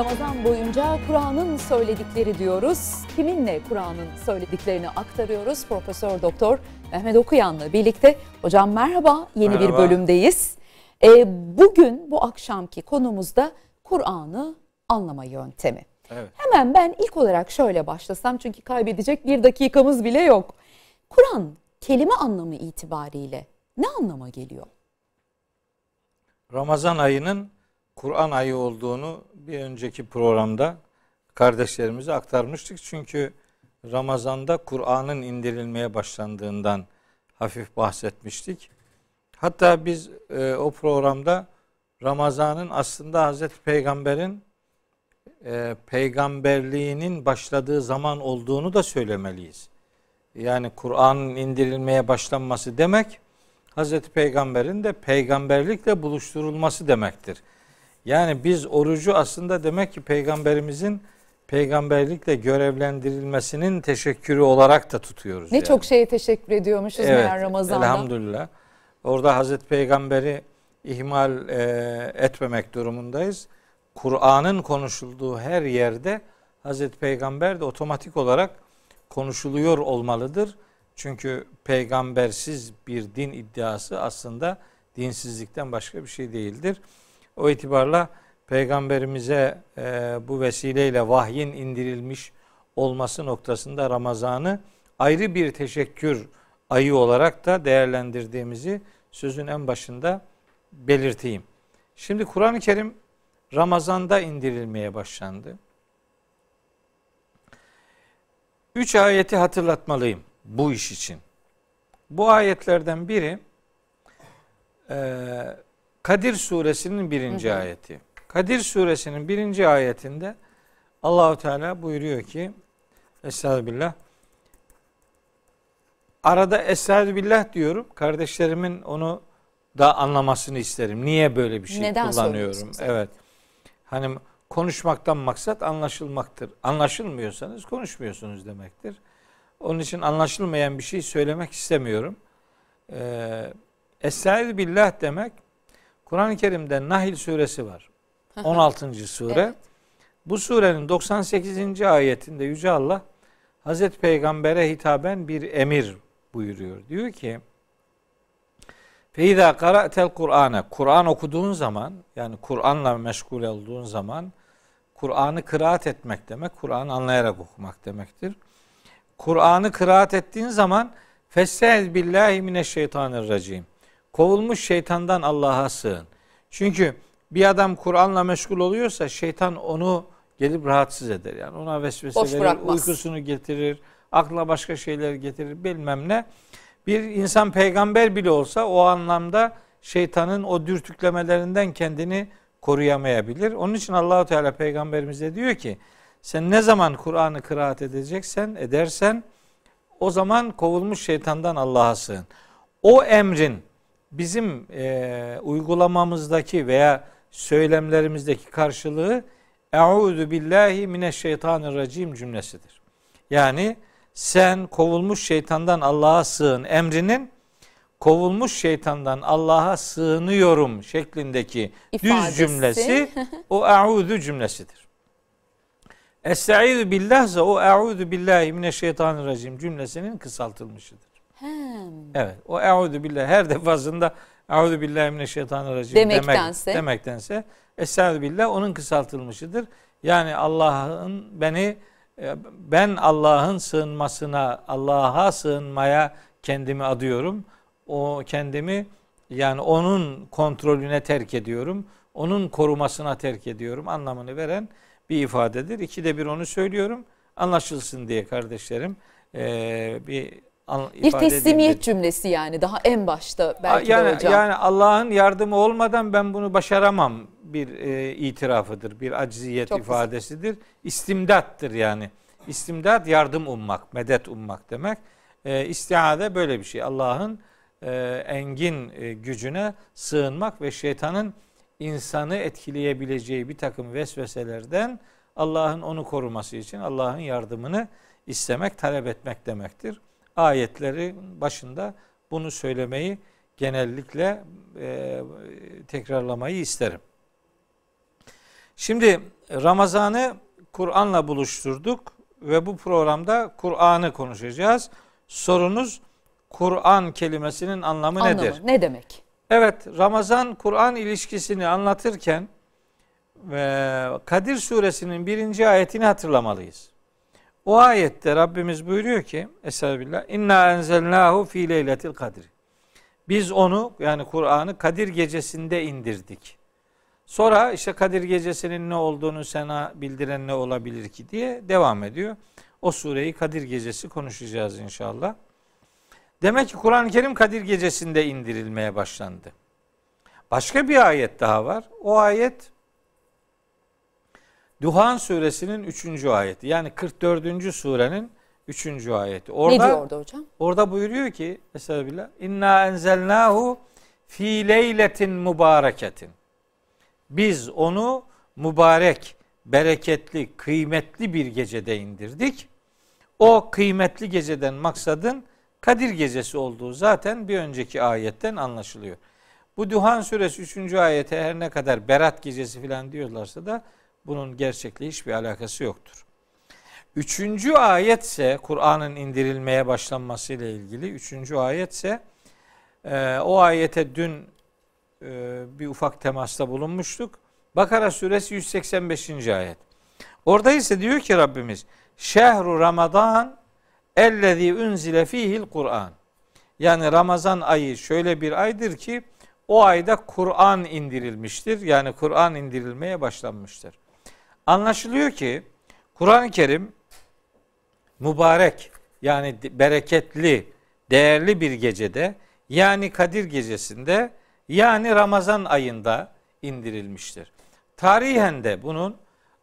Ramazan boyunca Kur'an'ın söyledikleri diyoruz. Kiminle Kur'an'ın söylediklerini aktarıyoruz. Profesör Doktor Mehmet Okuyan'la birlikte. Hocam merhaba, yeni Merhaba. bir bölümdeyiz. Ee, bugün bu akşamki konumuzda Kur'an'ı anlama yöntemi. Evet. Hemen ben ilk olarak şöyle başlasam çünkü kaybedecek bir dakikamız bile yok. Kur'an kelime anlamı itibariyle ne anlama geliyor? Ramazan ayının Kur'an ayı olduğunu bir önceki programda kardeşlerimize aktarmıştık. Çünkü Ramazan'da Kur'an'ın indirilmeye başlandığından hafif bahsetmiştik. Hatta biz e, o programda Ramazan'ın aslında Hazreti Peygamber'in e, peygamberliğinin başladığı zaman olduğunu da söylemeliyiz. Yani Kur'an'ın indirilmeye başlanması demek Hazreti Peygamber'in de peygamberlikle buluşturulması demektir. Yani biz orucu aslında demek ki peygamberimizin peygamberlikle görevlendirilmesinin teşekkürü olarak da tutuyoruz. Ne yani. çok şeye teşekkür ediyormuşuz meğer Ramazan'da. Elhamdülillah. Orada Hazreti Peygamber'i ihmal e, etmemek durumundayız. Kur'an'ın konuşulduğu her yerde Hazreti Peygamber de otomatik olarak konuşuluyor olmalıdır. Çünkü peygambersiz bir din iddiası aslında dinsizlikten başka bir şey değildir. O itibarla peygamberimize e, bu vesileyle vahyin indirilmiş olması noktasında Ramazan'ı ayrı bir teşekkür ayı olarak da değerlendirdiğimizi sözün en başında belirteyim. Şimdi Kur'an-ı Kerim Ramazan'da indirilmeye başlandı. Üç ayeti hatırlatmalıyım bu iş için. Bu ayetlerden biri e, Kadir suresinin birinci ayeti. Kadir suresinin birinci ayetinde Allahu Teala buyuruyor ki Estağfirullah arada Estağfirullah diyorum. Kardeşlerimin onu da anlamasını isterim. Niye böyle bir şey Neden kullanıyorum? Evet. Hani konuşmaktan maksat anlaşılmaktır. Anlaşılmıyorsanız konuşmuyorsunuz demektir. Onun için anlaşılmayan bir şey söylemek istemiyorum. Ee, Estaizu billah demek Kur'an-ı Kerim'de Nahil suresi var. 16. sure. Evet. Bu surenin 98. ayetinde Yüce Allah Hazreti Peygamber'e hitaben bir emir buyuruyor. Diyor ki Feiza qara'tel Kur'ane Kur'an okuduğun zaman yani Kur'an'la meşgul olduğun zaman Kur'an'ı kıraat etmek demek, Kur'an'ı anlayarak okumak demektir. Kur'an'ı kıraat ettiğin zaman Festaiz billahi mineşşeytanirracim. Kovulmuş şeytandan Allah'a sığın. Çünkü bir adam Kur'an'la meşgul oluyorsa şeytan onu gelip rahatsız eder. Yani ona vesvese Boş verir, bırakmaz. uykusunu getirir, aklına başka şeyler getirir bilmem ne. Bir insan peygamber bile olsa o anlamda şeytanın o dürtüklemelerinden kendini koruyamayabilir. Onun için Allahu Teala peygamberimize diyor ki sen ne zaman Kur'an'ı kıraat edeceksen, edersen o zaman kovulmuş şeytandan Allah'a sığın. O emrin bizim e, uygulamamızdaki veya söylemlerimizdeki karşılığı Euzu billahi mineşşeytanirracim cümlesidir. Yani sen kovulmuş şeytandan Allah'a sığın emrinin kovulmuş şeytandan Allah'a sığınıyorum şeklindeki İfadesi. düz cümlesi o euzu cümlesidir. Estaizu billah ise o euzu billahi mineşşeytanirracim cümlesinin kısaltılmışıdır. Evet. O euzu billah her defasında euzu billahi mineşşeytanirracim Demektense. demek, demektense estaizu billah onun kısaltılmışıdır. Yani Allah'ın beni e, ben Allah'ın sığınmasına, Allah'a sığınmaya kendimi adıyorum. O kendimi yani onun kontrolüne terk ediyorum. Onun korumasına terk ediyorum anlamını veren bir ifadedir. İkide bir onu söylüyorum. Anlaşılsın diye kardeşlerim. Ee, bir Bir teslimiyet dedim. cümlesi yani daha en başta belki yani, de hocam. Yani Allah'ın yardımı olmadan ben bunu başaramam bir e, itirafıdır, bir acziyet Çok güzel. ifadesidir. İstimdattır yani. İstimdat yardım ummak, medet ummak demek. E, istiade böyle bir şey. Allah'ın e, engin e, gücüne sığınmak ve şeytanın insanı etkileyebileceği bir takım vesveselerden Allah'ın onu koruması için Allah'ın yardımını istemek, talep etmek demektir. Ayetleri başında bunu söylemeyi genellikle e, tekrarlamayı isterim. Şimdi Ramazan'ı Kur'an'la buluşturduk ve bu programda Kur'an'ı konuşacağız. Sorunuz Kur'an kelimesinin anlamı, Anlamı nedir? ne demek? Evet, Ramazan Kur'an ilişkisini anlatırken ve Kadir suresinin birinci ayetini hatırlamalıyız. O ayette Rabbimiz buyuruyor ki Estağfirullah İnna enzelnahu fi leyletil kadir. Biz onu yani Kur'an'ı Kadir gecesinde indirdik. Sonra işte Kadir gecesinin ne olduğunu sana bildiren ne olabilir ki diye devam ediyor. O sureyi Kadir gecesi konuşacağız inşallah. Demek ki Kur'an-ı Kerim Kadir gecesinde indirilmeye başlandı. Başka bir ayet daha var. O ayet Duhan suresinin 3. ayeti. Yani 44. surenin 3. ayeti. Orada, ne diyor orada hocam? Orada buyuruyor ki Estağfirullah. İnna enzelnahu fi leyletin mübareketin. Biz onu mübarek, bereketli, kıymetli bir gecede indirdik. O kıymetli geceden maksadın Kadir gecesi olduğu zaten bir önceki ayetten anlaşılıyor. Bu Duhan suresi 3. ayete her ne kadar Berat gecesi falan diyorlarsa da bunun gerçekle hiçbir alakası yoktur. Üçüncü ayetse Kur'an'ın indirilmeye başlanması ile ilgili üçüncü ayetse e, o ayete dün e, bir ufak temasta bulunmuştuk. Bakara suresi 185. ayet. Orada ise diyor ki Rabbimiz Şehru Ramazan ellezî unzile fihil Kur'an. Yani Ramazan ayı şöyle bir aydır ki o ayda Kur'an indirilmiştir. Yani Kur'an indirilmeye başlanmıştır. Anlaşılıyor ki Kur'an-ı Kerim mübarek yani bereketli, değerli bir gecede yani Kadir gecesinde yani Ramazan ayında indirilmiştir. Tarihen de bunun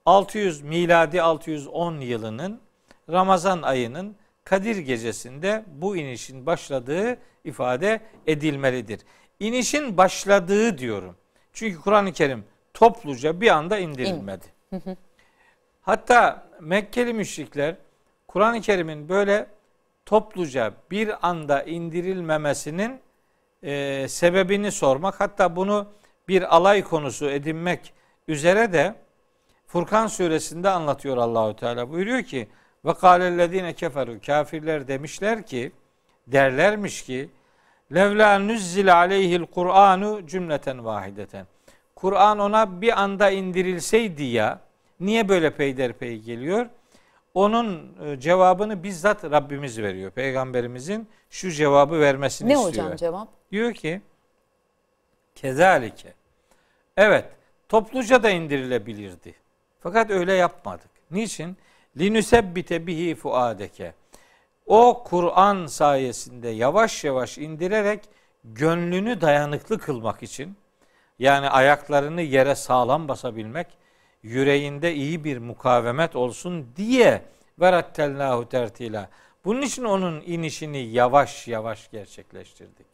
600 miladi 610 yılının Ramazan ayının Kadir gecesinde bu inişin başladığı ifade edilmelidir. İnişin başladığı diyorum. Çünkü Kur'an-ı Kerim topluca bir anda indirilmedi. Hatta Mekkeli müşrikler Kur'an-ı Kerim'in böyle topluca bir anda indirilmemesinin e, sebebini sormak hatta bunu bir alay konusu edinmek üzere de Furkan suresinde anlatıyor Allahü Teala. Buyuruyor ki ve kâlellezîne keferu kafirler demişler ki derlermiş ki levla nuzzile aleyhil Kur'anu cümleten vahideten. Kur'an ona bir anda indirilseydi ya niye böyle peyderpey geliyor? Onun e, cevabını bizzat Rabbimiz veriyor. Peygamberimizin şu cevabı vermesini ne istiyor. Ne hocam cevap? Diyor ki kezalike. Evet topluca da indirilebilirdi. Fakat öyle yapmadık. Niçin? Linüsebbite bihi fuadeke. O Kur'an sayesinde yavaş yavaş indirerek gönlünü dayanıklı kılmak için yani ayaklarını yere sağlam basabilmek, yüreğinde iyi bir mukavemet olsun diye verattellahu tertila. Bunun için onun inişini yavaş yavaş gerçekleştirdik.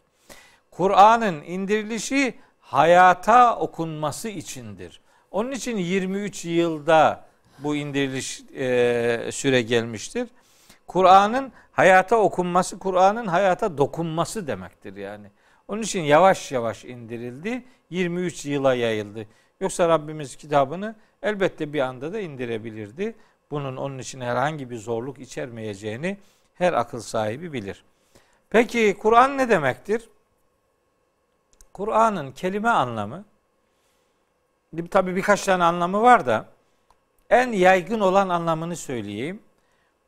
Kur'an'ın indirilişi hayata okunması içindir. Onun için 23 yılda bu indiriliş e, süre gelmiştir. Kur'an'ın hayata okunması, Kur'an'ın hayata dokunması demektir yani. Onun için yavaş yavaş indirildi, 23 yıla yayıldı. Yoksa Rabbimiz kitabını elbette bir anda da indirebilirdi. Bunun onun için herhangi bir zorluk içermeyeceğini her akıl sahibi bilir. Peki Kur'an ne demektir? Kur'an'ın kelime anlamı tabi birkaç tane anlamı var da en yaygın olan anlamını söyleyeyim.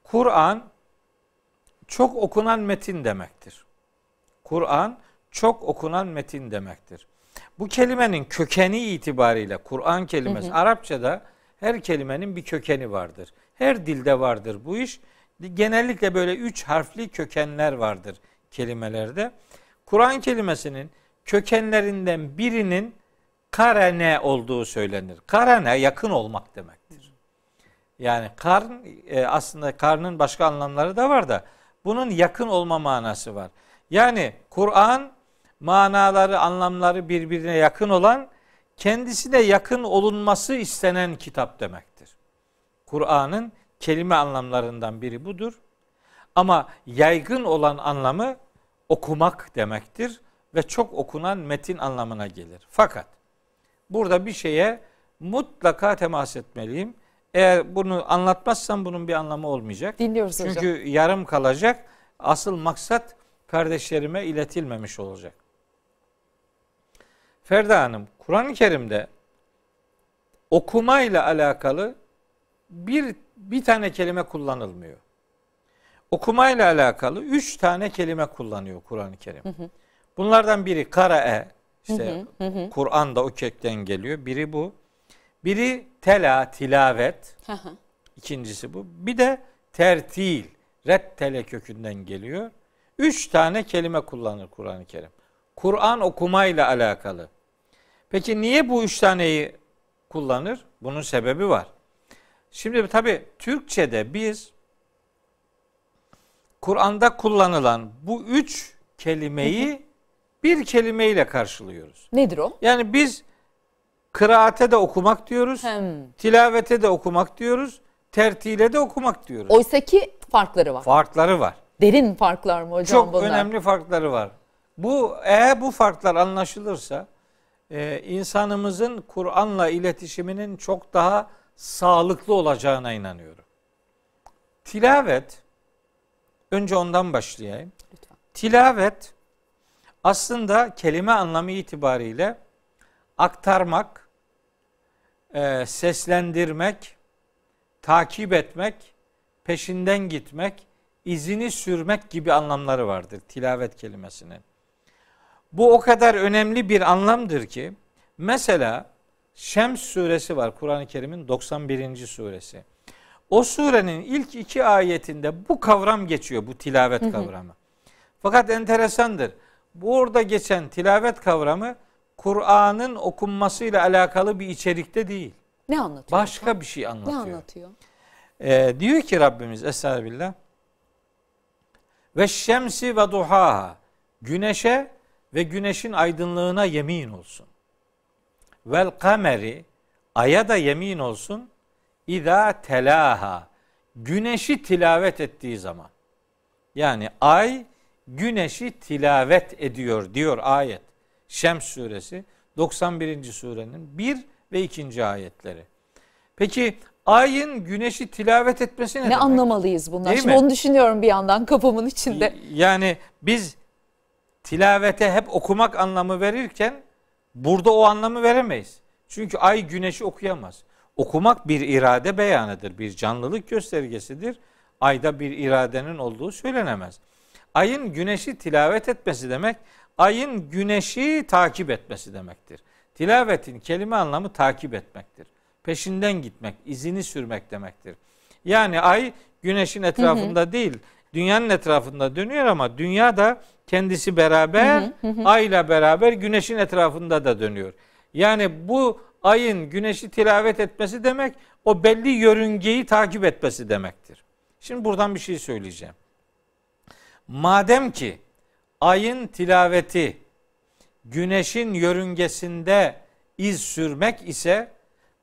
Kur'an çok okunan metin demektir. Kur'an çok okunan metin demektir. Bu kelimenin kökeni itibariyle Kur'an kelimesi hı hı. Arapçada her kelimenin bir kökeni vardır. Her dilde vardır bu iş. Genellikle böyle üç harfli kökenler vardır kelimelerde. Kur'an kelimesinin kökenlerinden birinin karene olduğu söylenir. Karene yakın olmak demektir. Yani karn e, aslında karnın başka anlamları da var da bunun yakın olma manası var. Yani Kur'an manaları, anlamları birbirine yakın olan, kendisi de yakın olunması istenen kitap demektir. Kur'an'ın kelime anlamlarından biri budur. Ama yaygın olan anlamı okumak demektir ve çok okunan metin anlamına gelir. Fakat burada bir şeye mutlaka temas etmeliyim. Eğer bunu anlatmazsam bunun bir anlamı olmayacak. Dinliyoruz Çünkü hocam. yarım kalacak. Asıl maksat kardeşlerime iletilmemiş olacak. Ferda Hanım, Kur'an-ı Kerim'de okumayla alakalı bir bir tane kelime kullanılmıyor. Okumayla alakalı üç tane kelime kullanıyor Kur'an-ı Kerim. Bunlardan biri karae, işte Kur'an da o kökten geliyor. Biri bu. Biri tela, tilavet. Hı hı. İkincisi bu. Bir de tertil, rettele kökünden geliyor. Üç tane kelime kullanır Kur'an-ı Kerim. Kur'an okumayla alakalı. Peki niye bu üç taneyi kullanır? Bunun sebebi var. Şimdi tabi Türkçe'de biz Kur'an'da kullanılan bu üç kelimeyi bir kelimeyle karşılıyoruz. Nedir o? Yani biz kıraate de okumak diyoruz, Hem. tilavete de okumak diyoruz, tertile de okumak diyoruz. Oysaki farkları var. Farkları var. Derin farklar mı hocam Çok bunlar? önemli farkları var. Bu eğer bu farklar anlaşılırsa e, insanımızın Kur'an'la iletişiminin çok daha sağlıklı olacağına inanıyorum. Tilavet önce ondan başlayayım. Lütfen. Tilavet aslında kelime anlamı itibariyle aktarmak, e, seslendirmek, takip etmek, peşinden gitmek, izini sürmek gibi anlamları vardır tilavet kelimesinin. Bu o kadar önemli bir anlamdır ki mesela Şems suresi var Kur'an-ı Kerim'in 91. suresi. O surenin ilk iki ayetinde bu kavram geçiyor, bu tilavet kavramı. Fakat enteresandır. Bu orada geçen tilavet kavramı Kur'an'ın okunmasıyla alakalı bir içerikte değil. Ne anlatıyor? Başka bir şey Ne anlatıyor. anlatıyor? Ee, diyor ki Rabbimiz Estağfirullah. Ve şemsi ve duhaha. Güneşe ve güneşin aydınlığına yemin olsun. Vel kameri aya da yemin olsun. İza telaha. Güneşi tilavet ettiği zaman. Yani ay güneşi tilavet ediyor diyor ayet. Şems suresi 91. surenin 1 ve 2. ayetleri. Peki ayın güneşi tilavet etmesi ne, Ne demek? anlamalıyız bunlar? Değil Şimdi mi? onu düşünüyorum bir yandan kafamın içinde. Yani biz tilavete hep okumak anlamı verirken burada o anlamı veremeyiz. Çünkü ay güneşi okuyamaz. Okumak bir irade beyanıdır, bir canlılık göstergesidir. Ayda bir iradenin olduğu söylenemez. Ayın güneşi tilavet etmesi demek, ayın güneşi takip etmesi demektir. Tilavetin kelime anlamı takip etmektir. Peşinden gitmek, izini sürmek demektir. Yani ay güneşin etrafında değil, dünyanın etrafında dönüyor ama dünya da kendisi beraber, ayla beraber güneşin etrafında da dönüyor. Yani bu ayın güneşi tilavet etmesi demek, o belli yörüngeyi takip etmesi demektir. Şimdi buradan bir şey söyleyeceğim. Madem ki ayın tilaveti güneşin yörüngesinde iz sürmek ise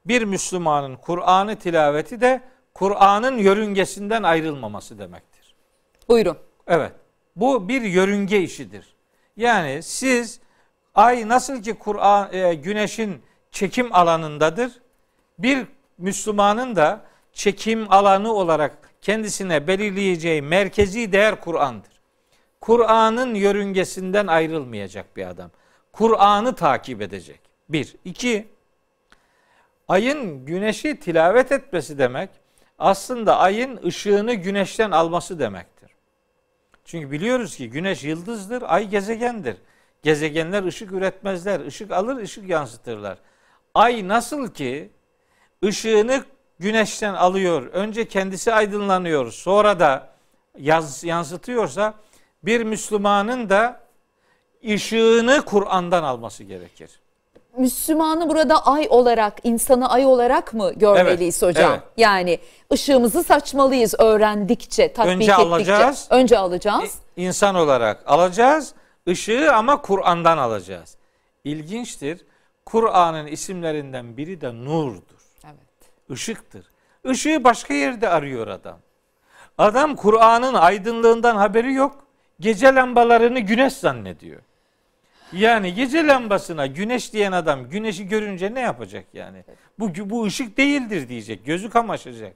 bir Müslümanın Kur'an'ı tilaveti de Kur'an'ın yörüngesinden ayrılmaması demektir. Buyurun. Evet. Bu bir yörünge işidir. Yani siz ay nasıl ki Kur'an e, güneşin çekim alanındadır. Bir Müslümanın da çekim alanı olarak kendisine belirleyeceği merkezi değer Kur'an'dır. Kur'an'ın yörüngesinden ayrılmayacak bir adam. Kur'an'ı takip edecek. Bir. iki ayın güneşi tilavet etmesi demek aslında ayın ışığını güneşten alması demektir. Çünkü biliyoruz ki güneş yıldızdır, ay gezegendir. Gezegenler ışık üretmezler, ışık alır, ışık yansıtırlar. Ay nasıl ki ışığını güneşten alıyor, önce kendisi aydınlanıyor, sonra da yansıtıyorsa bir Müslümanın da ışığını Kur'an'dan alması gerekir. Müslümanı burada ay olarak, insanı ay olarak mı görmeliyiz Evet, hocam? evet. Yani ışığımızı saçmalıyız öğrendikçe, tatbik Önce ettikçe. alacağız. Önce alacağız. İnsan olarak alacağız, ışığı ama Kur'an'dan alacağız. İlginçtir. Kur'an'ın isimlerinden biri de nurdur. Evet. Işıktır. Işığı başka yerde arıyor adam. Adam Kur'an'ın aydınlığından haberi yok. Gece lambalarını güneş zannediyor. Yani gece lambasına güneş diyen adam güneşi görünce ne yapacak yani? Bu bu ışık değildir diyecek. Gözü kamaşacak.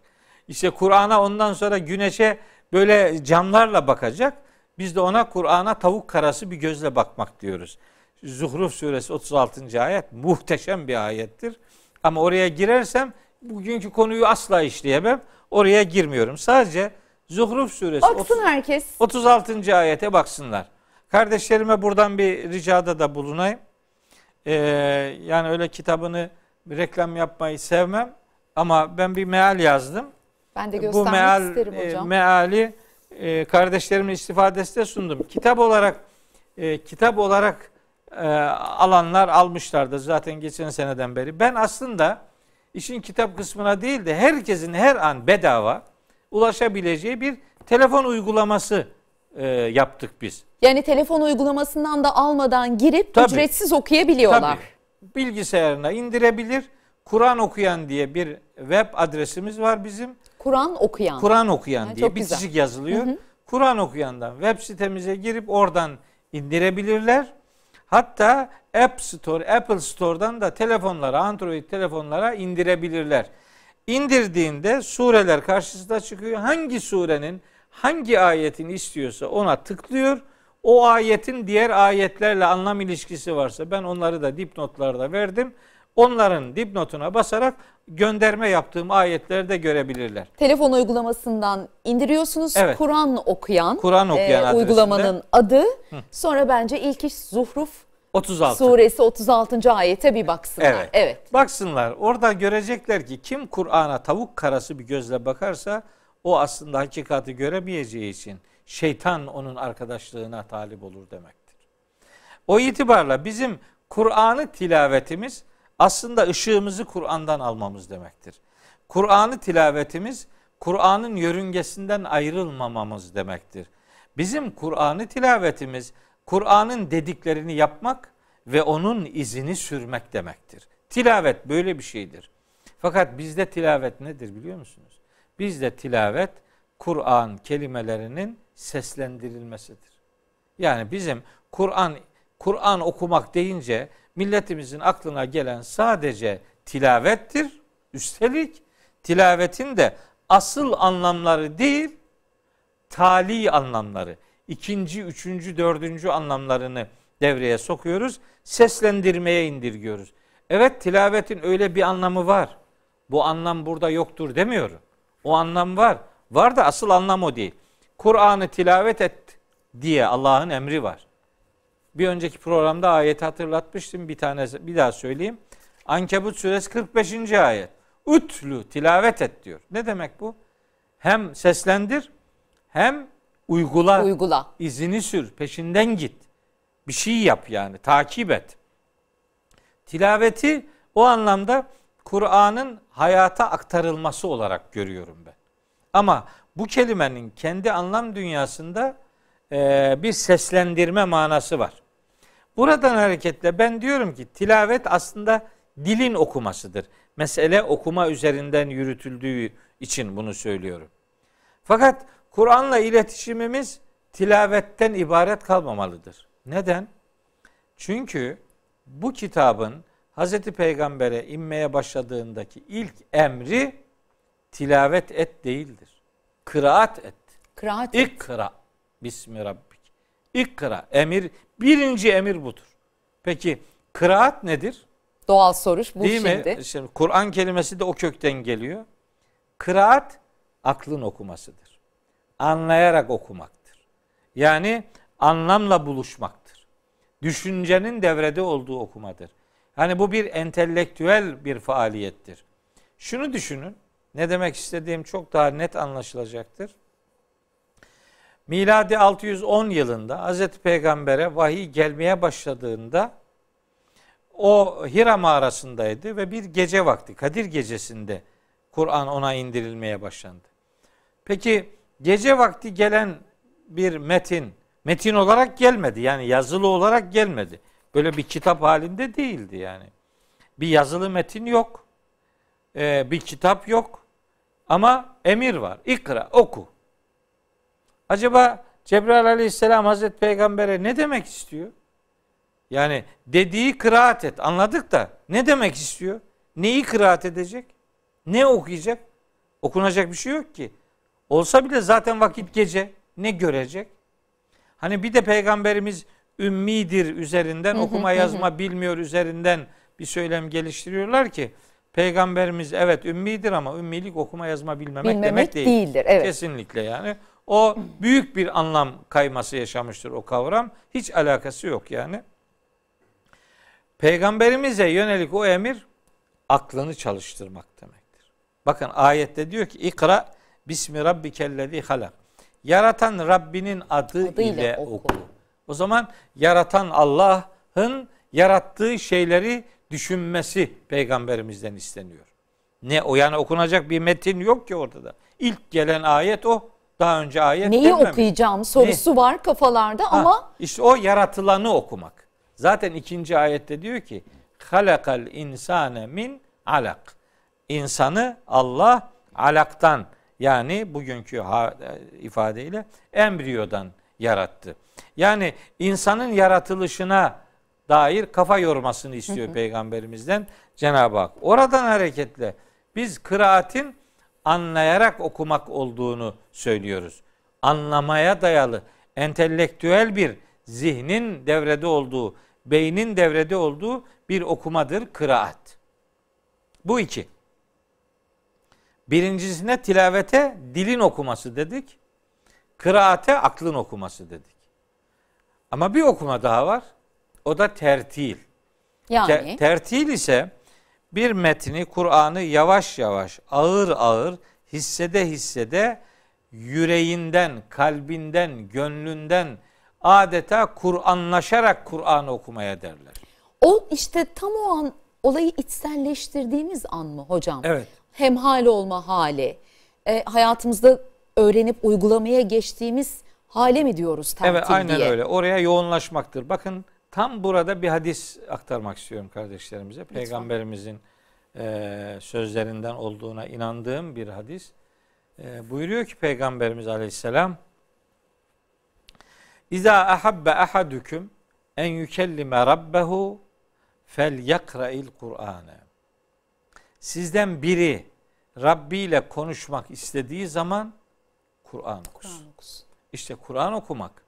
İşte Kur'an'a ondan sonra güneşe böyle camlarla bakacak. Biz de ona Kur'an'a tavuk karası bir gözle bakmak diyoruz. Zuhruf suresi 36. ayet muhteşem bir ayettir. Ama oraya girersem bugünkü konuyu asla işleyemem. Oraya girmiyorum. Sadece Zuhruf suresi Baksın herkes. 36. ayete baksınlar. Kardeşlerime buradan bir ricada da bulunayım. Ee, yani öyle kitabını reklam yapmayı sevmem ama ben bir meal yazdım. Ben de göstermek Bu meal, isterim e, hocam. meali e, kardeşlerimin istifadesine sundum. Kitap olarak e, kitap olarak e, alanlar almışlardı zaten geçen seneden beri. Ben aslında işin kitap kısmına değil de herkesin her an bedava ulaşabileceği bir telefon uygulaması e, yaptık biz. Yani telefon uygulamasından da almadan girip Tabii. ücretsiz okuyabiliyorlar. Tabii. Bilgisayarına indirebilir. Kur'an okuyan diye bir web adresimiz var bizim. Kur'an okuyan. Kur'an okuyan Ha, diye çok güzel. bitişik yazılıyor. Kur'an okuyandan web sitemize girip oradan indirebilirler. Hatta App Store, Apple Store'dan da telefonlara, Android telefonlara indirebilirler. İndirdiğinde sureler karşısına çıkıyor. Hangi surenin hangi ayetini istiyorsa ona tıklıyor. O ayetin diğer ayetlerle anlam ilişkisi varsa ben onları da dipnotlarda verdim. Onların dipnotuna basarak gönderme yaptığım ayetleri de görebilirler. Telefon uygulamasından indiriyorsunuz. Evet. Kur'an okuyan, Kur'an okuyan e, uygulamanın adı. Sonra bence ilk iş Zuhruf 36. suresi 36. ayete bir baksınlar. Evet. evet. Baksınlar orada görecekler ki kim Kur'an'a tavuk karası bir gözle bakarsa o aslında hakikati göremeyeceği için şeytan onun arkadaşlığına talip olur demektir. O itibarla bizim Kur'an'ı tilavetimiz aslında ışığımızı Kur'an'dan almamız demektir. Kur'an'ı tilavetimiz Kur'an'ın yörüngesinden ayrılmamamız demektir. Bizim Kur'an'ı tilavetimiz Kur'an'ın dediklerini yapmak ve onun izini sürmek demektir. Tilavet böyle bir şeydir. Fakat bizde tilavet nedir biliyor musunuz? Bizde tilavet Kur'an kelimelerinin seslendirilmesidir. Yani bizim Kur'an Kur'an okumak deyince milletimizin aklına gelen sadece tilavettir. Üstelik tilavetin de asıl anlamları değil, tali anlamları, ikinci, üçüncü, dördüncü anlamlarını devreye sokuyoruz. Seslendirmeye indirgiyoruz. Evet tilavetin öyle bir anlamı var. Bu anlam burada yoktur demiyorum. O anlam var. Var da asıl anlam o değil. Kur'an'ı tilavet et diye Allah'ın emri var. Bir önceki programda ayeti hatırlatmıştım. Bir tane bir daha söyleyeyim. Ankebut suresi 45. ayet. Ütlü tilavet et diyor. Ne demek bu? Hem seslendir hem uygula. Uygula. izini sür, peşinden git. Bir şey yap yani, takip et. Tilaveti o anlamda Kur'an'ın hayata aktarılması olarak görüyorum ben. Ama bu kelimenin kendi anlam dünyasında e, bir seslendirme manası var. Buradan hareketle ben diyorum ki tilavet aslında dilin okumasıdır. Mesele okuma üzerinden yürütüldüğü için bunu söylüyorum. Fakat Kur'an'la iletişimimiz tilavetten ibaret kalmamalıdır. Neden? Çünkü bu kitabın Hz. Peygamber'e inmeye başladığındaki ilk emri tilavet et değildir. Kıraat et. Kıraat. İkra. Bismi Rabbik. İkra. Emir, birinci emir budur. Peki kıraat nedir? Doğal soruş bu Değil şimdi. mi? Şimdi Kur'an kelimesi de o kökten geliyor. Kıraat aklın okumasıdır. Anlayarak okumaktır. Yani anlamla buluşmaktır. Düşüncenin devrede olduğu okumadır. Hani bu bir entelektüel bir faaliyettir. Şunu düşünün. Ne demek istediğim çok daha net anlaşılacaktır. Miladi 610 yılında Hz. Peygamber'e vahiy gelmeye başladığında o Hira mağarasındaydı ve bir gece vakti Kadir gecesinde Kur'an ona indirilmeye başlandı. Peki gece vakti gelen bir metin metin olarak gelmedi. Yani yazılı olarak gelmedi. Böyle bir kitap halinde değildi yani. Bir yazılı metin yok. Ee, bir kitap yok. Ama emir var. İkra, oku. Acaba Cebrail aleyhisselam Hazreti Peygamber'e ne demek istiyor? Yani dediği kıraat et. Anladık da ne demek istiyor? Neyi kıraat edecek? Ne okuyacak? Okunacak bir şey yok ki. Olsa bile zaten vakit gece. Ne görecek? Hani bir de peygamberimiz ümmidir üzerinden okuma yazma bilmiyor üzerinden bir söylem geliştiriyorlar ki peygamberimiz evet ümmidir ama ümmilik okuma yazma bilmemek, Bilmemek demek değil. değildir. Evet. Kesinlikle yani. O büyük bir anlam kayması yaşamıştır o kavram. Hiç alakası yok yani. Peygamberimize yönelik o emir aklını çalıştırmak demektir. Bakın ayette diyor ki ikra bismi rabbikellezi halak. Yaratan Rabbinin adı Adıyla ile oku. oku. O zaman yaratan Allah'ın yarattığı şeyleri düşünmesi peygamberimizden isteniyor. Ne o yani okunacak bir metin yok ki ortada. İlk gelen ayet o. Daha önce ayet Neyi gelmemiş. okuyacağım sorusu var kafalarda Ha, ama işte o yaratılanı okumak. Zaten ikinci ayette diyor ki halakal insane min alak. İnsanı Allah alaktan yani bugünkü e, ifadeyle embriyodan yarattı. Yani insanın yaratılışına dair kafa yormasını istiyor peygamberimizden Cenab-ı Hak. Oradan hareketle biz kıraatin anlayarak okumak olduğunu söylüyoruz. Anlamaya dayalı, entelektüel bir zihnin devrede olduğu, beynin devrede olduğu bir okumadır kıraat. Bu iki. Birincisine tilavete dilin okuması dedik. Kıraate aklın okuması dedik. Ama bir okuma daha var. O da tertil. yani Te- tertil ise bir metni, Kur'an'ı yavaş yavaş, ağır ağır, hissede hissede yüreğinden, kalbinden, gönlünden adeta Kur'anlaşarak Kur'an okumaya derler. o işte tam o an olayı içselleştirdiğimiz an mı hocam? Evet. Hemhal olma hali, e, hayatımızda öğrenip uygulamaya geçtiğimiz hale mi diyoruz tertil Evet aynen diye? öyle. Oraya yoğunlaşmaktır. Bakın tam burada bir hadis aktarmak istiyorum kardeşlerimize. Peygamberimizin e, sözlerinden olduğuna inandığım bir hadis. E, buyuruyor ki Peygamberimiz Aleyhisselam İza ahabbe ahadukum en yükellime rabbehu fel yakra'il Kur'ane. Sizden biri Rabbi ile konuşmak istediği zaman Kur'an okusun. Kur'an okusun. İşte Kur'an okumak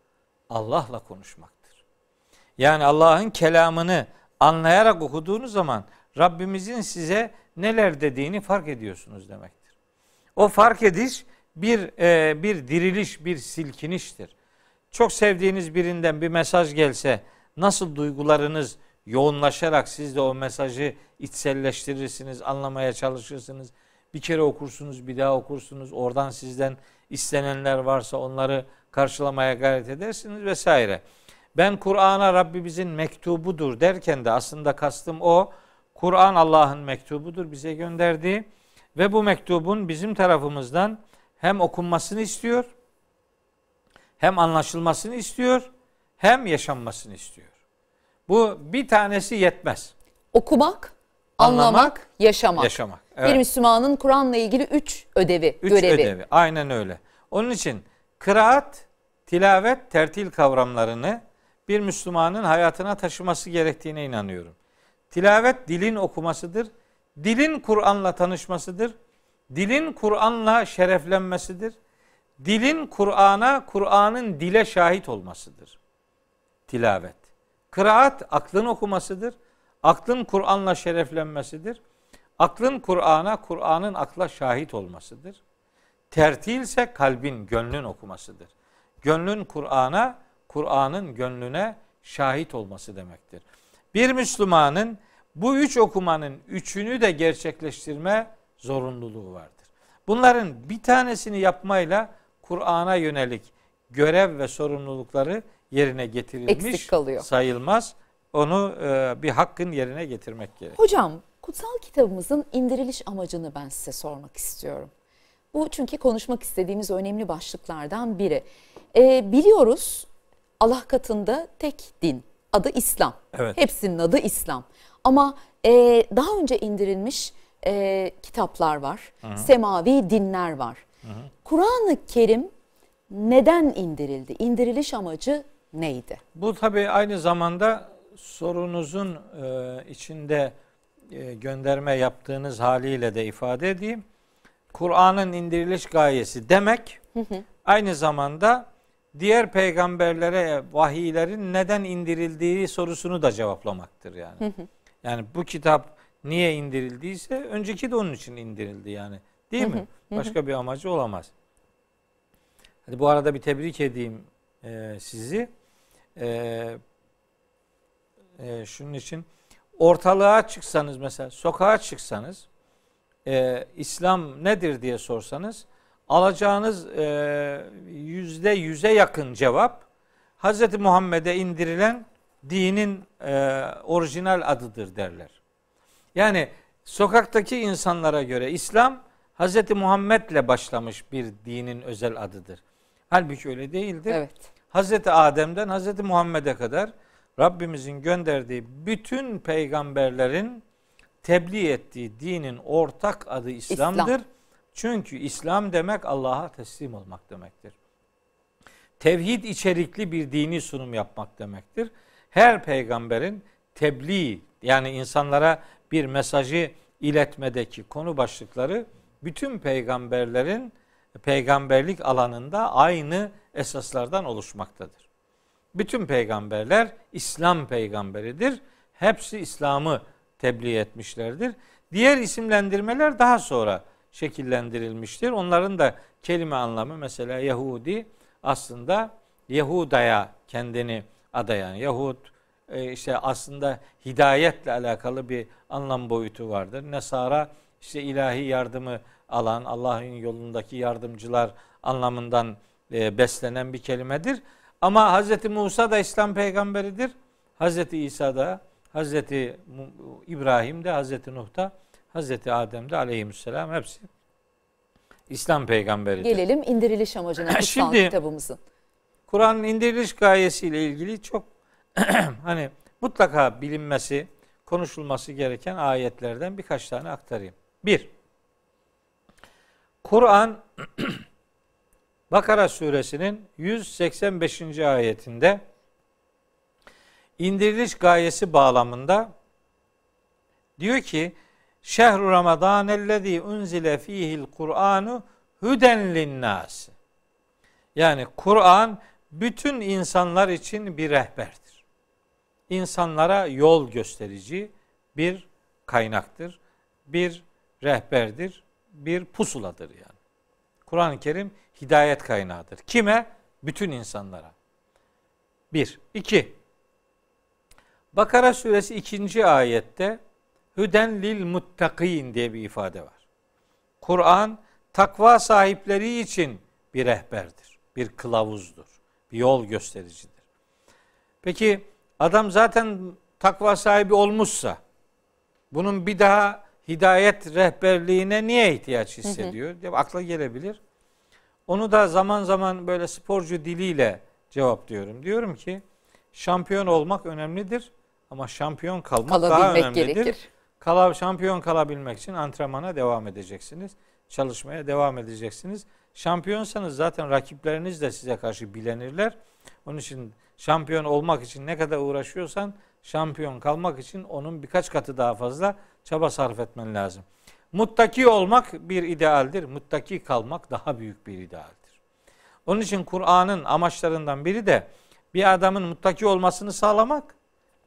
Allah'la konuşmaktır. Yani Allah'ın kelamını anlayarak okuduğunuz zaman Rabbimizin size neler dediğini fark ediyorsunuz demektir. O fark ediş bir e, bir diriliş, bir silkiniştir. Çok sevdiğiniz birinden bir mesaj gelse nasıl duygularınız yoğunlaşarak siz de o mesajı içselleştirirsiniz, anlamaya çalışırsınız. Bir kere okursunuz, bir daha okursunuz. Oradan sizden istenenler varsa onları karşılamaya gayret edersiniz vesaire. Ben Kur'an'a Rabbimizin mektubudur derken de aslında kastım o. Kur'an Allah'ın mektubudur bize gönderdiği ve bu mektubun bizim tarafımızdan hem okunmasını istiyor, hem anlaşılmasını istiyor, hem yaşanmasını istiyor. Bu bir tanesi yetmez. Okumak, anlamak, Anlamak, yaşamak. Yaşamak. Bir Evet. Müslümanın Kur'an'la ilgili üç ödevi, Üç görevi. ödevi. Aynen öyle. Onun için kıraat, tilavet, tertil kavramlarını bir Müslümanın hayatına taşıması gerektiğine inanıyorum. Tilavet dilin okumasıdır. Dilin Kur'an'la tanışmasıdır. Dilin Kur'an'la şereflenmesidir. Dilin Kur'an'a, Kur'an'ın dile şahit olmasıdır. Tilavet. Kıraat aklın okumasıdır. Aklın Kur'an'la şereflenmesidir. Aklın Kur'an'a, Kur'an'ın akla şahit olmasıdır. Tertil ise kalbin, gönlün okumasıdır. Gönlün Kur'an'a, Kur'an'ın gönlüne şahit olması demektir. Bir Müslümanın bu üç okumanın üçünü de gerçekleştirme zorunluluğu vardır. Bunların bir tanesini yapmayla Kur'an'a yönelik görev ve sorumlulukları yerine getirilmiş Eksik kalıyor. sayılmaz. Onu e, bir hakkın yerine getirmek gerek. Hocam kutsal kitabımızın indiriliş amacını ben size sormak istiyorum. Bu çünkü konuşmak istediğimiz önemli başlıklardan biri. Ee, biliyoruz Allah katında tek din adı İslam. Evet. Hepsinin adı İslam. Ama e, daha önce indirilmiş e, kitaplar var. Semavi dinler var. Kur'an-ı Kerim neden indirildi? İndiriliş amacı neydi? Bu tabii aynı zamanda sorunuzun e, içinde e, gönderme yaptığınız haliyle de ifade edeyim. Kur'an'ın indiriliş gayesi demek aynı zamanda diğer peygamberlere vahiylerin neden indirildiği sorusunu da cevaplamaktır yani. Yani bu kitap niye indirildiyse önceki de onun için indirildi yani. Değil mi? Başka bir amacı olamaz. Hadi bu arada bir tebrik edeyim e, sizi. E, e, şunun için ortalığa çıksanız mesela sokağa çıksanız e, İslam nedir diye sorsanız alacağınız e, yüzde yüze yakın cevap Hz. Muhammed'e indirilen dinin e, orijinal adıdır derler. Yani sokaktaki insanlara göre İslam Hz. Muhammed'le başlamış bir dinin özel adıdır. Halbuki öyle değildir. Evet. Hz. Adem'den Hz. Muhammed'e kadar Rabbimizin gönderdiği bütün peygamberlerin tebliğ ettiği dinin ortak adı İslam'dır. İslam. Çünkü İslam demek Allah'a teslim olmak demektir. Tevhid içerikli bir dini sunum yapmak demektir. Her peygamberin tebliğ yani insanlara bir mesajı iletmedeki konu başlıkları bütün peygamberlerin peygamberlik alanında aynı esaslardan oluşmaktadır. Bütün peygamberler İslam peygamberidir. Hepsi İslam'ı tebliğ etmişlerdir. Diğer isimlendirmeler daha sonra şekillendirilmiştir. Onların da kelime anlamı mesela Yahudi aslında Yahuda'ya kendini adayan Yahud e, işte aslında hidayetle alakalı bir anlam boyutu vardır. Nesara işte ilahi yardımı alan Allah'ın yolundaki yardımcılar anlamından e, beslenen bir kelimedir. Ama Hz. Musa da İslam peygamberidir. Hz. İsa da, Hz. İbrahim de, Hz. Nuh da, Hz. Adem de aleyhisselam hepsi İslam peygamberidir. Gelelim indiriliş amacına kutsal Şimdi, kitabımızın. Kur'an'ın indiriliş gayesiyle ilgili çok hani mutlaka bilinmesi, konuşulması gereken ayetlerden birkaç tane aktarayım. Bir, Kur'an Bakara suresinin 185. ayetinde indiriliş gayesi bağlamında diyor ki Şehru Ramazan ellezî unzile fîhil Kur'anu hüden linnâs. Yani Kur'an bütün insanlar için bir rehberdir. İnsanlara yol gösterici bir kaynaktır. Bir rehberdir, bir pusuladır yani. Kur'an-ı Kerim hidayet kaynağıdır. Kime? Bütün insanlara. Bir. iki. Bakara suresi ikinci ayette Hüden lil muttakin diye bir ifade var. Kur'an takva sahipleri için bir rehberdir, bir kılavuzdur, bir yol göstericidir. Peki adam zaten takva sahibi olmuşsa bunun bir daha hidayet rehberliğine niye ihtiyaç hissediyor? Hı hı. Akla gelebilir. Onu da zaman zaman böyle sporcu diliyle cevaplıyorum. Diyorum ki şampiyon olmak önemlidir ama şampiyon kalmak daha önemlidir. Gerekir. Kala, şampiyon kalabilmek için antrenmana devam edeceksiniz. Çalışmaya devam edeceksiniz. Şampiyonsanız zaten rakipleriniz de size karşı bilenirler. Onun için şampiyon olmak için ne kadar uğraşıyorsan şampiyon kalmak için onun birkaç katı daha fazla çaba sarf etmen lazım. Muttaki olmak bir idealdir. Muttaki kalmak daha büyük bir idealdir. Onun için Kur'an'ın amaçlarından biri de bir adamın muttaki olmasını sağlamak,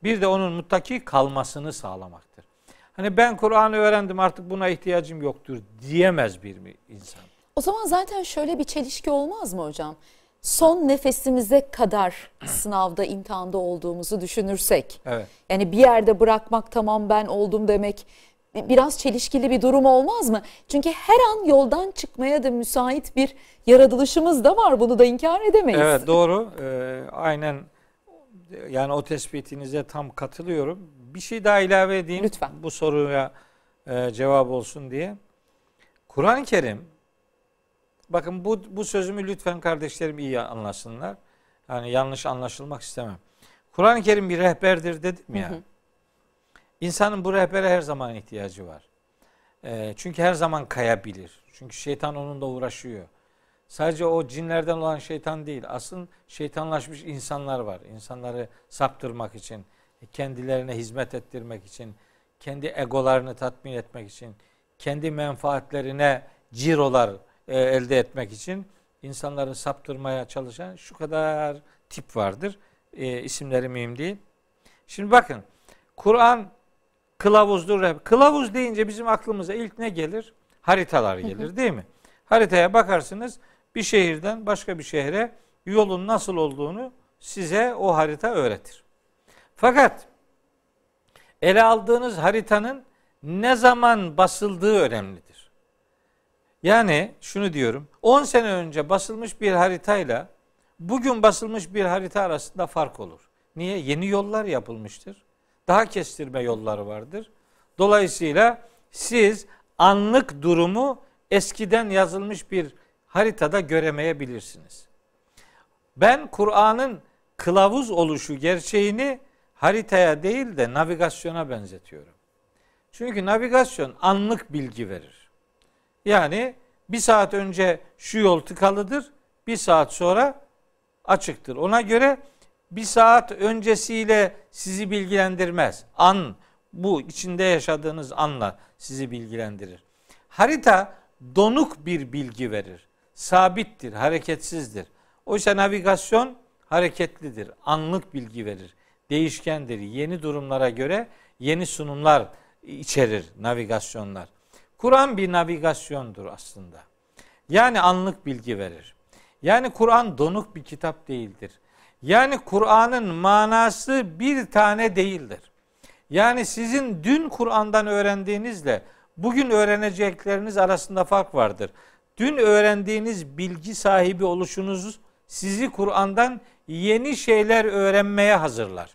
bir de onun muttaki kalmasını sağlamaktır. Hani ben Kur'an'ı öğrendim artık buna ihtiyacım yoktur diyemez bir insan. O zaman zaten şöyle bir çelişki olmaz mı hocam? Son nefesimize kadar sınavda, imtihanda olduğumuzu düşünürsek. Evet. Yani bir yerde bırakmak tamam ben oldum demek biraz çelişkili bir durum olmaz mı? Çünkü her an yoldan çıkmaya da müsait bir yaratılışımız da var. Bunu da inkar edemeyiz. Evet doğru. Ee, aynen yani o tespitinize tam katılıyorum. Bir şey daha ilave edeyim. Lütfen. Bu soruya e, cevap olsun diye. Kur'an-ı Kerim bakın bu, bu sözümü lütfen kardeşlerim iyi anlasınlar. Yani yanlış anlaşılmak istemem. Kur'an-ı Kerim bir rehberdir dedim ya. Hı hı. İnsanın bu rehbere her zaman ihtiyacı var. E, çünkü her zaman kayabilir. Çünkü şeytan onunla uğraşıyor. Sadece o cinlerden olan şeytan değil. Aslında şeytanlaşmış insanlar var. İnsanları saptırmak için, kendilerine hizmet ettirmek için, kendi egolarını tatmin etmek için, kendi menfaatlerine cirolar e, elde etmek için insanları saptırmaya çalışan şu kadar tip vardır. E, isimleri mühim değil. Şimdi bakın Kur'an kılavuzdur. Kılavuz deyince bizim aklımıza ilk ne gelir? Haritalar gelir değil mi? Haritaya bakarsınız bir şehirden başka bir şehre yolun nasıl olduğunu size o harita öğretir. Fakat ele aldığınız haritanın ne zaman basıldığı önemlidir. Yani şunu diyorum. 10 sene önce basılmış bir haritayla bugün basılmış bir harita arasında fark olur. Niye? Yeni yollar yapılmıştır. Daha kestirme yolları vardır. Dolayısıyla siz anlık durumu eskiden yazılmış bir haritada göremeyebilirsiniz. Ben Kur'an'ın kılavuz oluşu gerçeğini haritaya değil de navigasyona benzetiyorum. Çünkü navigasyon anlık bilgi verir. Yani bir saat önce şu yol tıkalıdır, bir saat sonra açıktır. Ona göre bir saat öncesiyle sizi bilgilendirmez. An bu içinde yaşadığınız anla sizi bilgilendirir. Harita donuk bir bilgi verir. Sabittir, hareketsizdir. Oysa navigasyon hareketlidir, anlık bilgi verir, değişkendir. Yeni durumlara göre yeni sunumlar içerir navigasyonlar. Kur'an bir navigasyondur aslında. Yani anlık bilgi verir. Yani Kur'an donuk bir kitap değildir. Yani Kur'an'ın manası bir tane değildir. Yani sizin dün Kur'an'dan öğrendiğinizle bugün öğrenecekleriniz arasında fark vardır. Dün öğrendiğiniz bilgi sahibi oluşunuz sizi Kur'an'dan yeni şeyler öğrenmeye hazırlar.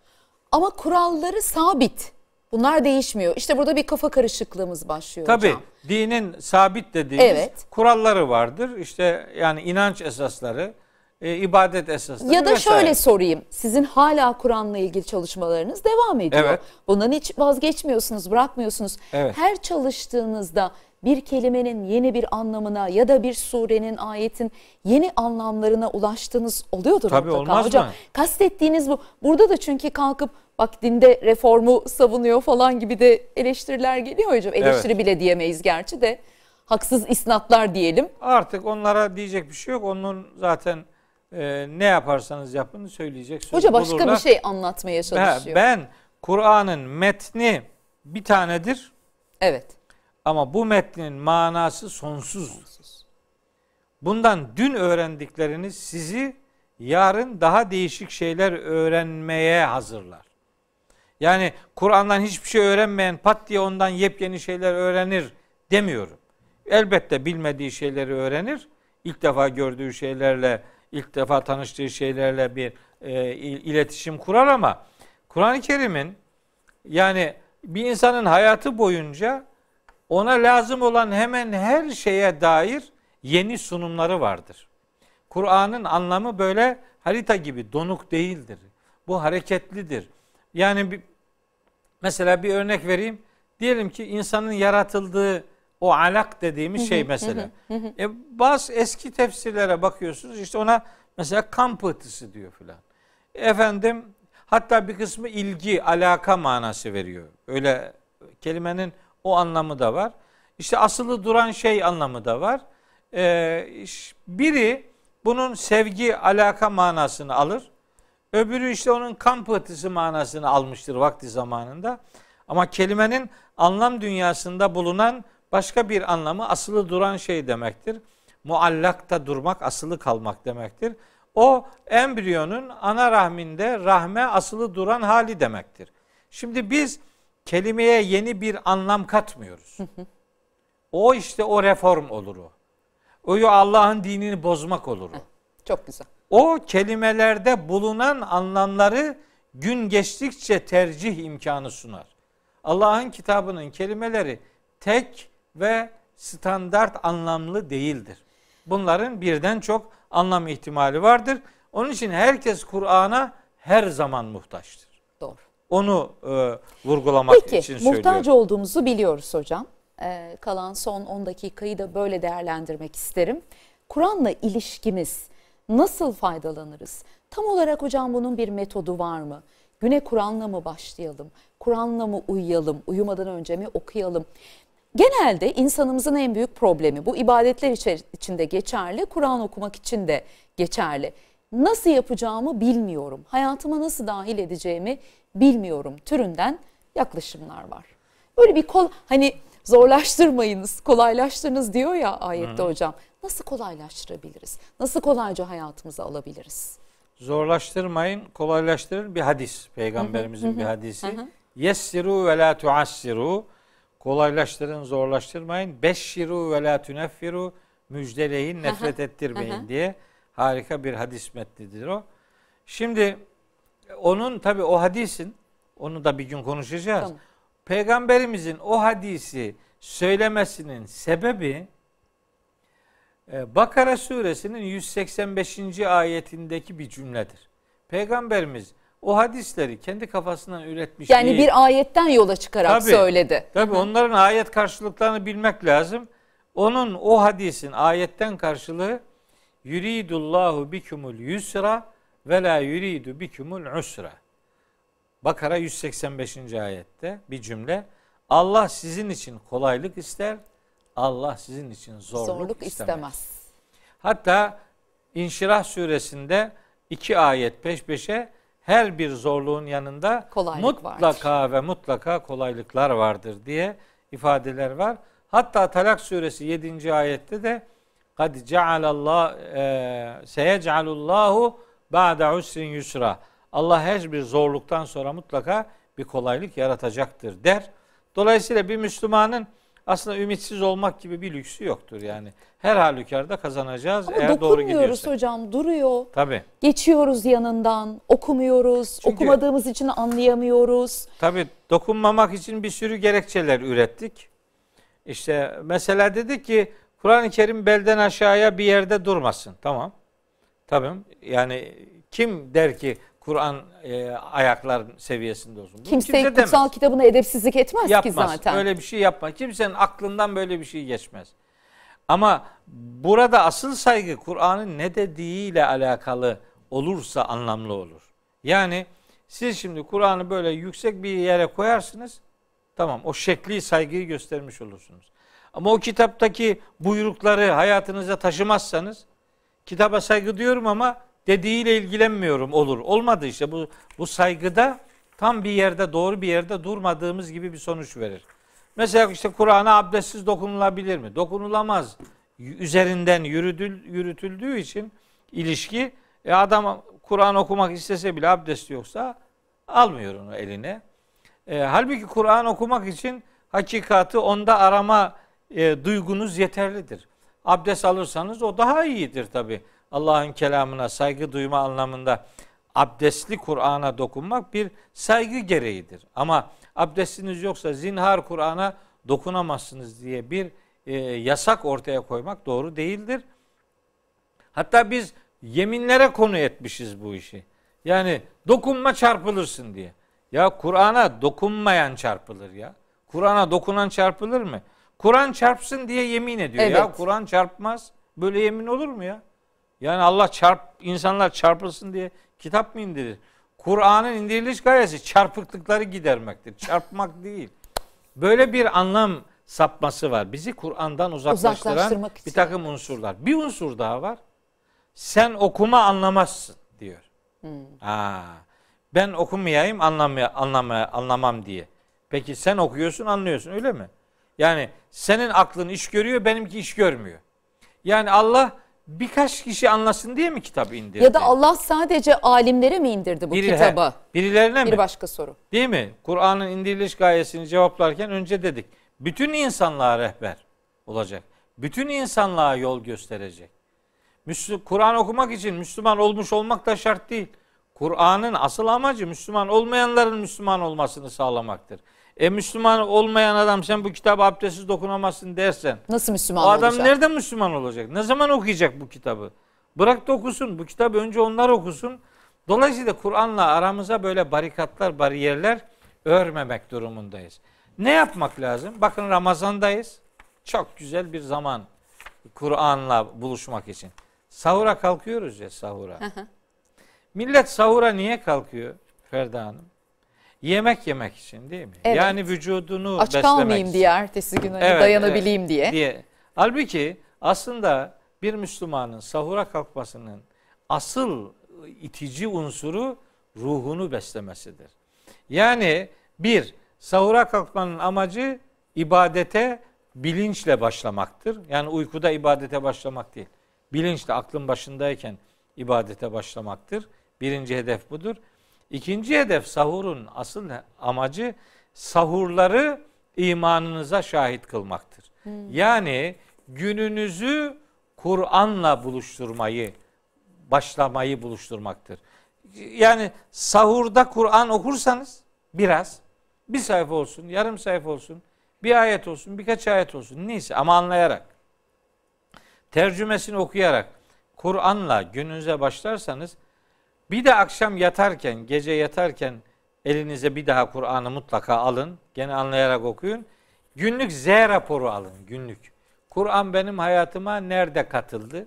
Ama kuralları sabit. Bunlar değişmiyor. İşte burada bir kafa karışıklığımız başlıyor Tabii, hocam. dinin sabit dediğimiz Evet. kuralları vardır. İşte yani inanç esasları, e, ibadet esasları Ya da vesaire. şöyle sorayım. Sizin hala Kur'an'la ilgili çalışmalarınız devam ediyor. Evet. Bundan hiç vazgeçmiyorsunuz, bırakmıyorsunuz. Evet. Her çalıştığınızda bir kelimenin yeni bir anlamına ya da bir surenin, ayetin yeni anlamlarına ulaştığınız oluyordur Tabii, mutlaka. olmaz Hocam mı? kastettiğiniz bu. Burada da çünkü kalkıp bak dinde reformu savunuyor falan gibi de eleştiriler geliyor hocam. Eleştiri Evet. bile diyemeyiz gerçi de. Haksız isnatlar diyelim. Artık onlara diyecek bir şey yok. Onun zaten e, ne yaparsanız yapın söyleyecek sözü Hoca başka bulurlar. bir şey anlatmaya Ben, çalışıyor. ben Kur'an'ın metni bir tanedir Evet. Ama bu metnin manası sonsuz. Bundan dün öğrendikleriniz sizi yarın daha değişik şeyler öğrenmeye hazırlar. Yani Kur'an'dan hiçbir şey öğrenmeyen pat diye ondan yepyeni şeyler öğrenir demiyorum. Elbette bilmediği şeyleri öğrenir. İlk defa gördüğü şeylerle, ilk defa tanıştığı şeylerle bir e, il- iletişim kurar ama Kur'an-ı Kerim'in yani bir insanın hayatı boyunca ona lazım olan hemen her şeye dair yeni sunumları vardır. Kur'an'ın anlamı böyle harita gibi donuk değildir. Bu hareketlidir. Yani bir, mesela bir örnek vereyim. Diyelim ki insanın yaratıldığı o alak dediğimiz şey mesela. E, bazı eski tefsirlere bakıyorsunuz işte ona mesela kan pıhtısı diyor filan. Efendim hatta bir kısmı ilgi, alaka manası veriyor. Öyle kelimenin o anlamı da var. İşte asılı duran şey anlamı da var. Ee, biri bunun sevgi, alaka manasını alır. Öbürü işte onun kan pıhtısı manasını almıştır vakti zamanında. Ama kelimenin anlam dünyasında bulunan başka bir anlamı asılı duran şey demektir. Muallakta durmak, asılı kalmak demektir. O embriyonun ana rahminde rahme asılı duran hali demektir. Şimdi biz kelimeye yeni bir anlam katmıyoruz. O işte o reform olur o. O Allah'ın dinini bozmak olur o. Çok güzel. O kelimelerde bulunan anlamları gün geçtikçe tercih imkanı sunar. Allah'ın kitabının kelimeleri tek ve standart anlamlı değildir. Bunların birden çok anlam ihtimali vardır. Onun için herkes Kur'an'a her zaman muhtaçtır. Onu e, vurgulamak Peki için söylüyorum. muhtaç olduğumuzu biliyoruz hocam. Ee, kalan son 10 dakikayı da böyle değerlendirmek isterim. Kur'an'la ilişkimiz nasıl faydalanırız? Tam olarak hocam bunun bir metodu var mı? Güne Kur'an'la mı başlayalım? Kur'an'la mı uyuyalım? Uyumadan önce mi okuyalım? Genelde insanımızın en büyük problemi bu ibadetler içinde geçerli, Kur'an okumak için de geçerli. Nasıl yapacağımı bilmiyorum. Hayatıma nasıl dahil edeceğimi bilmiyorum türünden yaklaşımlar var. Böyle bir kol hani zorlaştırmayınız, kolaylaştırınız diyor ya ayette hocam. Nasıl kolaylaştırabiliriz? Nasıl kolayca hayatımıza alabiliriz? Zorlaştırmayın, kolaylaştırın bir hadis. Peygamberimizin bir hadisi. Yessiru ve la tuassiru. Kolaylaştırın, zorlaştırmayın. Beşşiru ve la tuneffiru. Müjdeleyin, nefret ettirmeyin diye harika bir hadis metnidir o. Şimdi onun tabi o hadisin onu da bir gün konuşacağız. Tamam. Peygamberimizin o hadisi söylemesinin sebebi e, Bakara suresinin 185. ayetindeki bir cümledir. Peygamberimiz o hadisleri kendi kafasından üretmiş Yani değil. bir ayetten yola çıkarak Tabii. söyledi. Tabii onların ayet karşılıklarını bilmek lazım. Onun o hadisin ayetten karşılığı yuridullahu bikumul yusra ve la yuridu bikumul usra. Bakara 185. ayette bir cümle. Allah sizin için kolaylık ister. Allah sizin için zorluk, Zorluk istemez. istemez. Hatta İnşirah suresinde iki ayet peş peşe her bir zorluğun yanında Kolaylık mutlaka ve mutlaka kolaylıklar vardır diye ifadeler var. Hatta Talak suresi 7. ayette de kad cealallah e, seyecalullahu ba'de usrin yusra. Allah her bir zorluktan sonra mutlaka bir kolaylık yaratacaktır der. Dolayısıyla bir Müslümanın aslında ümitsiz olmak gibi bir lüksü yoktur yani. Her halükarda kazanacağız Ama eğer doğru gidiyorsak. hocam duruyor. Tabii. Geçiyoruz yanından, okumuyoruz, Çünkü- okumadığımız için anlayamıyoruz. Tabii dokunmamak için bir sürü gerekçeler ürettik. İşte mesela dedik ki Kur'an-ı Kerim belden aşağıya bir yerde durmasın. Tamam. Tabii. Yani kim der ki Kur'an e, ayaklar seviyesinde olsun? Bunu Kimse kimse kutsal demez. kitabına edepsizlik etmez Yapmaz. ki zaten. Öyle bir şey yapma. Kimsenin aklından böyle bir şey geçmez. Ama burada asıl saygı Kur'an'ın ne dediğiyle alakalı olursa anlamlı olur. Yani siz şimdi Kur'an'ı böyle yüksek bir yere koyarsınız. Tamam o şekli saygıyı göstermiş olursunuz. Ama o kitaptaki buyrukları hayatınıza taşımazsanız kitaba saygı diyorum ama dediğiyle ilgilenmiyorum olur. Olmadı işte bu bu saygıda tam bir yerde doğru bir yerde durmadığımız gibi bir sonuç verir. Mesela işte Kur'an'a abdestsiz dokunulabilir mi? Dokunulamaz. Üzerinden yürüdül, yürütüldüğü için ilişki e adam Kur'an okumak istese bile abdest yoksa almıyor onu eline. E, halbuki Kur'an okumak için hakikati onda arama e, duygunuz yeterlidir. Abdest alırsanız o daha iyidir tabi. Allah'ın kelamına saygı duyma anlamında abdestli Kur'an'a dokunmak bir saygı gereğidir. Ama abdestiniz yoksa zinhar Kur'an'a dokunamazsınız diye bir e, yasak ortaya koymak doğru değildir. Hatta biz yeminlere konu etmişiz bu işi. Yani dokunma çarpılırsın diye. Ya Kur'an'a dokunmayan çarpılır ya. Kur'an'a dokunan çarpılır mı? Kur'an çarpsın diye yemin ediyor ya. Evet. Kur'an çarpmaz. Böyle yemin olur mu ya? Yani Allah çarp insanlar çarpılsın diye kitap mı indirir? Kur'an'ın indiriliş gayesi çarpıklıkları gidermektir. Çarpmak değil. Böyle bir anlam sapması var. Bizi Kur'an'dan uzaklaştıran bir takım unsurlar. Bir unsur daha var. Sen okuma anlamazsın diyor. Aa, ben okumayayım anlamaya, anlamaya, anlamam diye. Peki sen okuyorsun anlıyorsun öyle mi? Yani senin aklın iş görüyor benimki iş görmüyor. Yani Allah birkaç kişi anlasın diye mi kitap indirdi? Ya da Allah sadece alimlere mi indirdi bu Biri- kitabı? he, birilerine mi? Bir başka soru. Değil mi? Kur'an'ın indiriliş gayesini cevaplarken önce dedik. Bütün insanlığa rehber olacak. Bütün insanlığa yol gösterecek. Kur'an okumak için Müslüman olmuş olmak da şart değil. Kur'an'ın asıl amacı Müslüman olmayanların Müslüman olmasını sağlamaktır. E Müslüman olmayan adam sen bu kitabı abdestsiz dokunamazsın dersen Nasıl Müslüman o adam olacak? nereden Müslüman olacak? Ne zaman okuyacak bu kitabı? Bırak da okusun. Bu kitabı önce onlar okusun. Dolayısıyla Kur'an'la aramıza böyle barikatlar, bariyerler örmemek durumundayız. Ne yapmak lazım? Bakın Ramazan'dayız. Çok güzel bir zaman Kur'an'la buluşmak için. Sahura kalkıyoruz ya sahura. Millet sahura niye kalkıyor? Ferda Hanım? Yemek yemek için değil mi? Evet. Yani vücudunu Aç beslemek kalmayayım için. diye ertesi gün hani Evet, dayanabileyim diye. diye. Halbuki aslında bir Müslümanın sahura kalkmasının asıl itici unsuru ruhunu beslemesidir. Yani bir, sahura kalkmanın amacı ibadete bilinçle başlamaktır. Yani uykuda ibadete başlamak değil. Bilinçle aklın başındayken ibadete başlamaktır. Birinci hedef budur. İkinci hedef sahurun asıl amacı sahurları imanınıza şahit kılmaktır. Yani gününüzü Kur'an'la buluşturmayı, başlamayı buluşturmaktır. Yani sahurda Kur'an okursanız biraz, bir sayfa olsun, yarım sayfa olsun, bir ayet olsun, birkaç ayet olsun neyse ama anlayarak, tercümesini okuyarak Kur'an'la gününüze başlarsanız bir de akşam yatarken, gece yatarken elinize bir daha Kur'an'ı mutlaka alın. Gene anlayarak okuyun. Günlük Z raporu alın, günlük. Kur'an benim hayatıma nerede katıldı?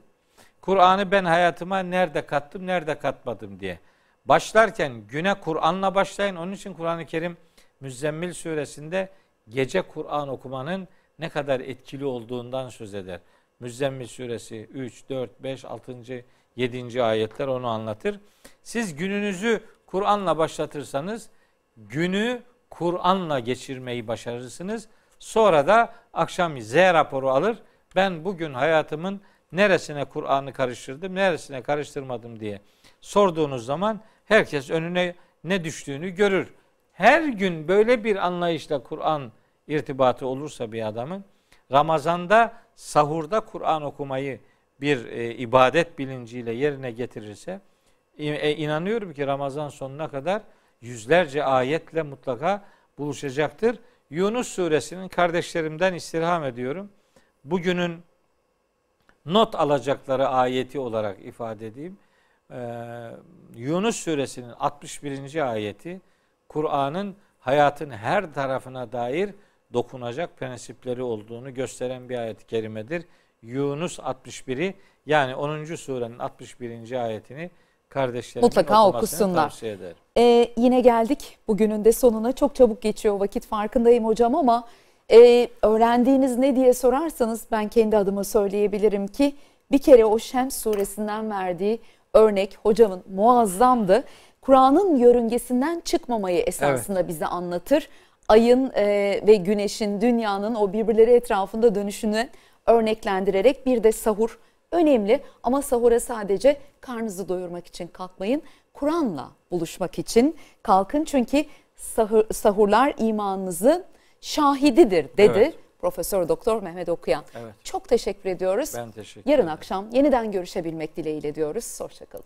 Kur'an'ı ben hayatıma nerede kattım, nerede katmadım diye. Başlarken güne Kur'an'la başlayın. Onun için Kur'an-ı Kerim Müzzemmil suresinde gece Kur'an okumanın ne kadar etkili olduğundan söz eder. Müzzemmil suresi 3, 4, 5, 6. 7. ayetler onu anlatır. Siz gününüzü Kur'an'la başlatırsanız günü Kur'an'la geçirmeyi başarırsınız. Sonra da akşam Z raporu alır. Ben bugün hayatımın neresine Kur'an'ı karıştırdım, neresine karıştırmadım diye sorduğunuz zaman herkes önüne ne düştüğünü görür. Her gün böyle bir anlayışla Kur'an irtibatı olursa bir adamın Ramazan'da sahurda Kur'an okumayı bir e, ibadet bilinciyle yerine getirirse e, inanıyorum ki Ramazan sonuna kadar yüzlerce ayetle mutlaka buluşacaktır. Yunus suresinin kardeşlerimden istirham ediyorum. Bugünün not alacakları ayeti olarak ifade edeyim. Ee, Yunus suresinin 61. ayeti Kur'an'ın hayatın her tarafına dair dokunacak prensipleri olduğunu gösteren bir ayet-i kerimedir. Yunus 61'i yani 10. surenin 61. ayetini kardeşlerimin Mutlaka okusunlar. tavsiye ederim. Ee, yine geldik bugünün de sonuna. Çok çabuk geçiyor vakit farkındayım hocam ama e, öğrendiğiniz ne diye sorarsanız ben kendi adıma söyleyebilirim ki bir kere o Şems suresinden verdiği örnek hocamın muazzamdı. Kur'an'ın yörüngesinden çıkmamayı esasında bize anlatır. Ayın e, ve güneşin, dünyanın o birbirleri etrafında dönüşünü örneklendirerek bir de sahur önemli ama sahura sadece karnınızı doyurmak için kalkmayın. Kur'an'la buluşmak için kalkın çünkü sahur, sahurlar imanınızın şahididir dedi Evet. Profesör Doktor Mehmet Okuyan. Evet. Çok teşekkür ediyoruz. Ben teşekkür Yarın ederim. akşam yeniden görüşebilmek dileğiyle diyoruz. Hoşçakalın.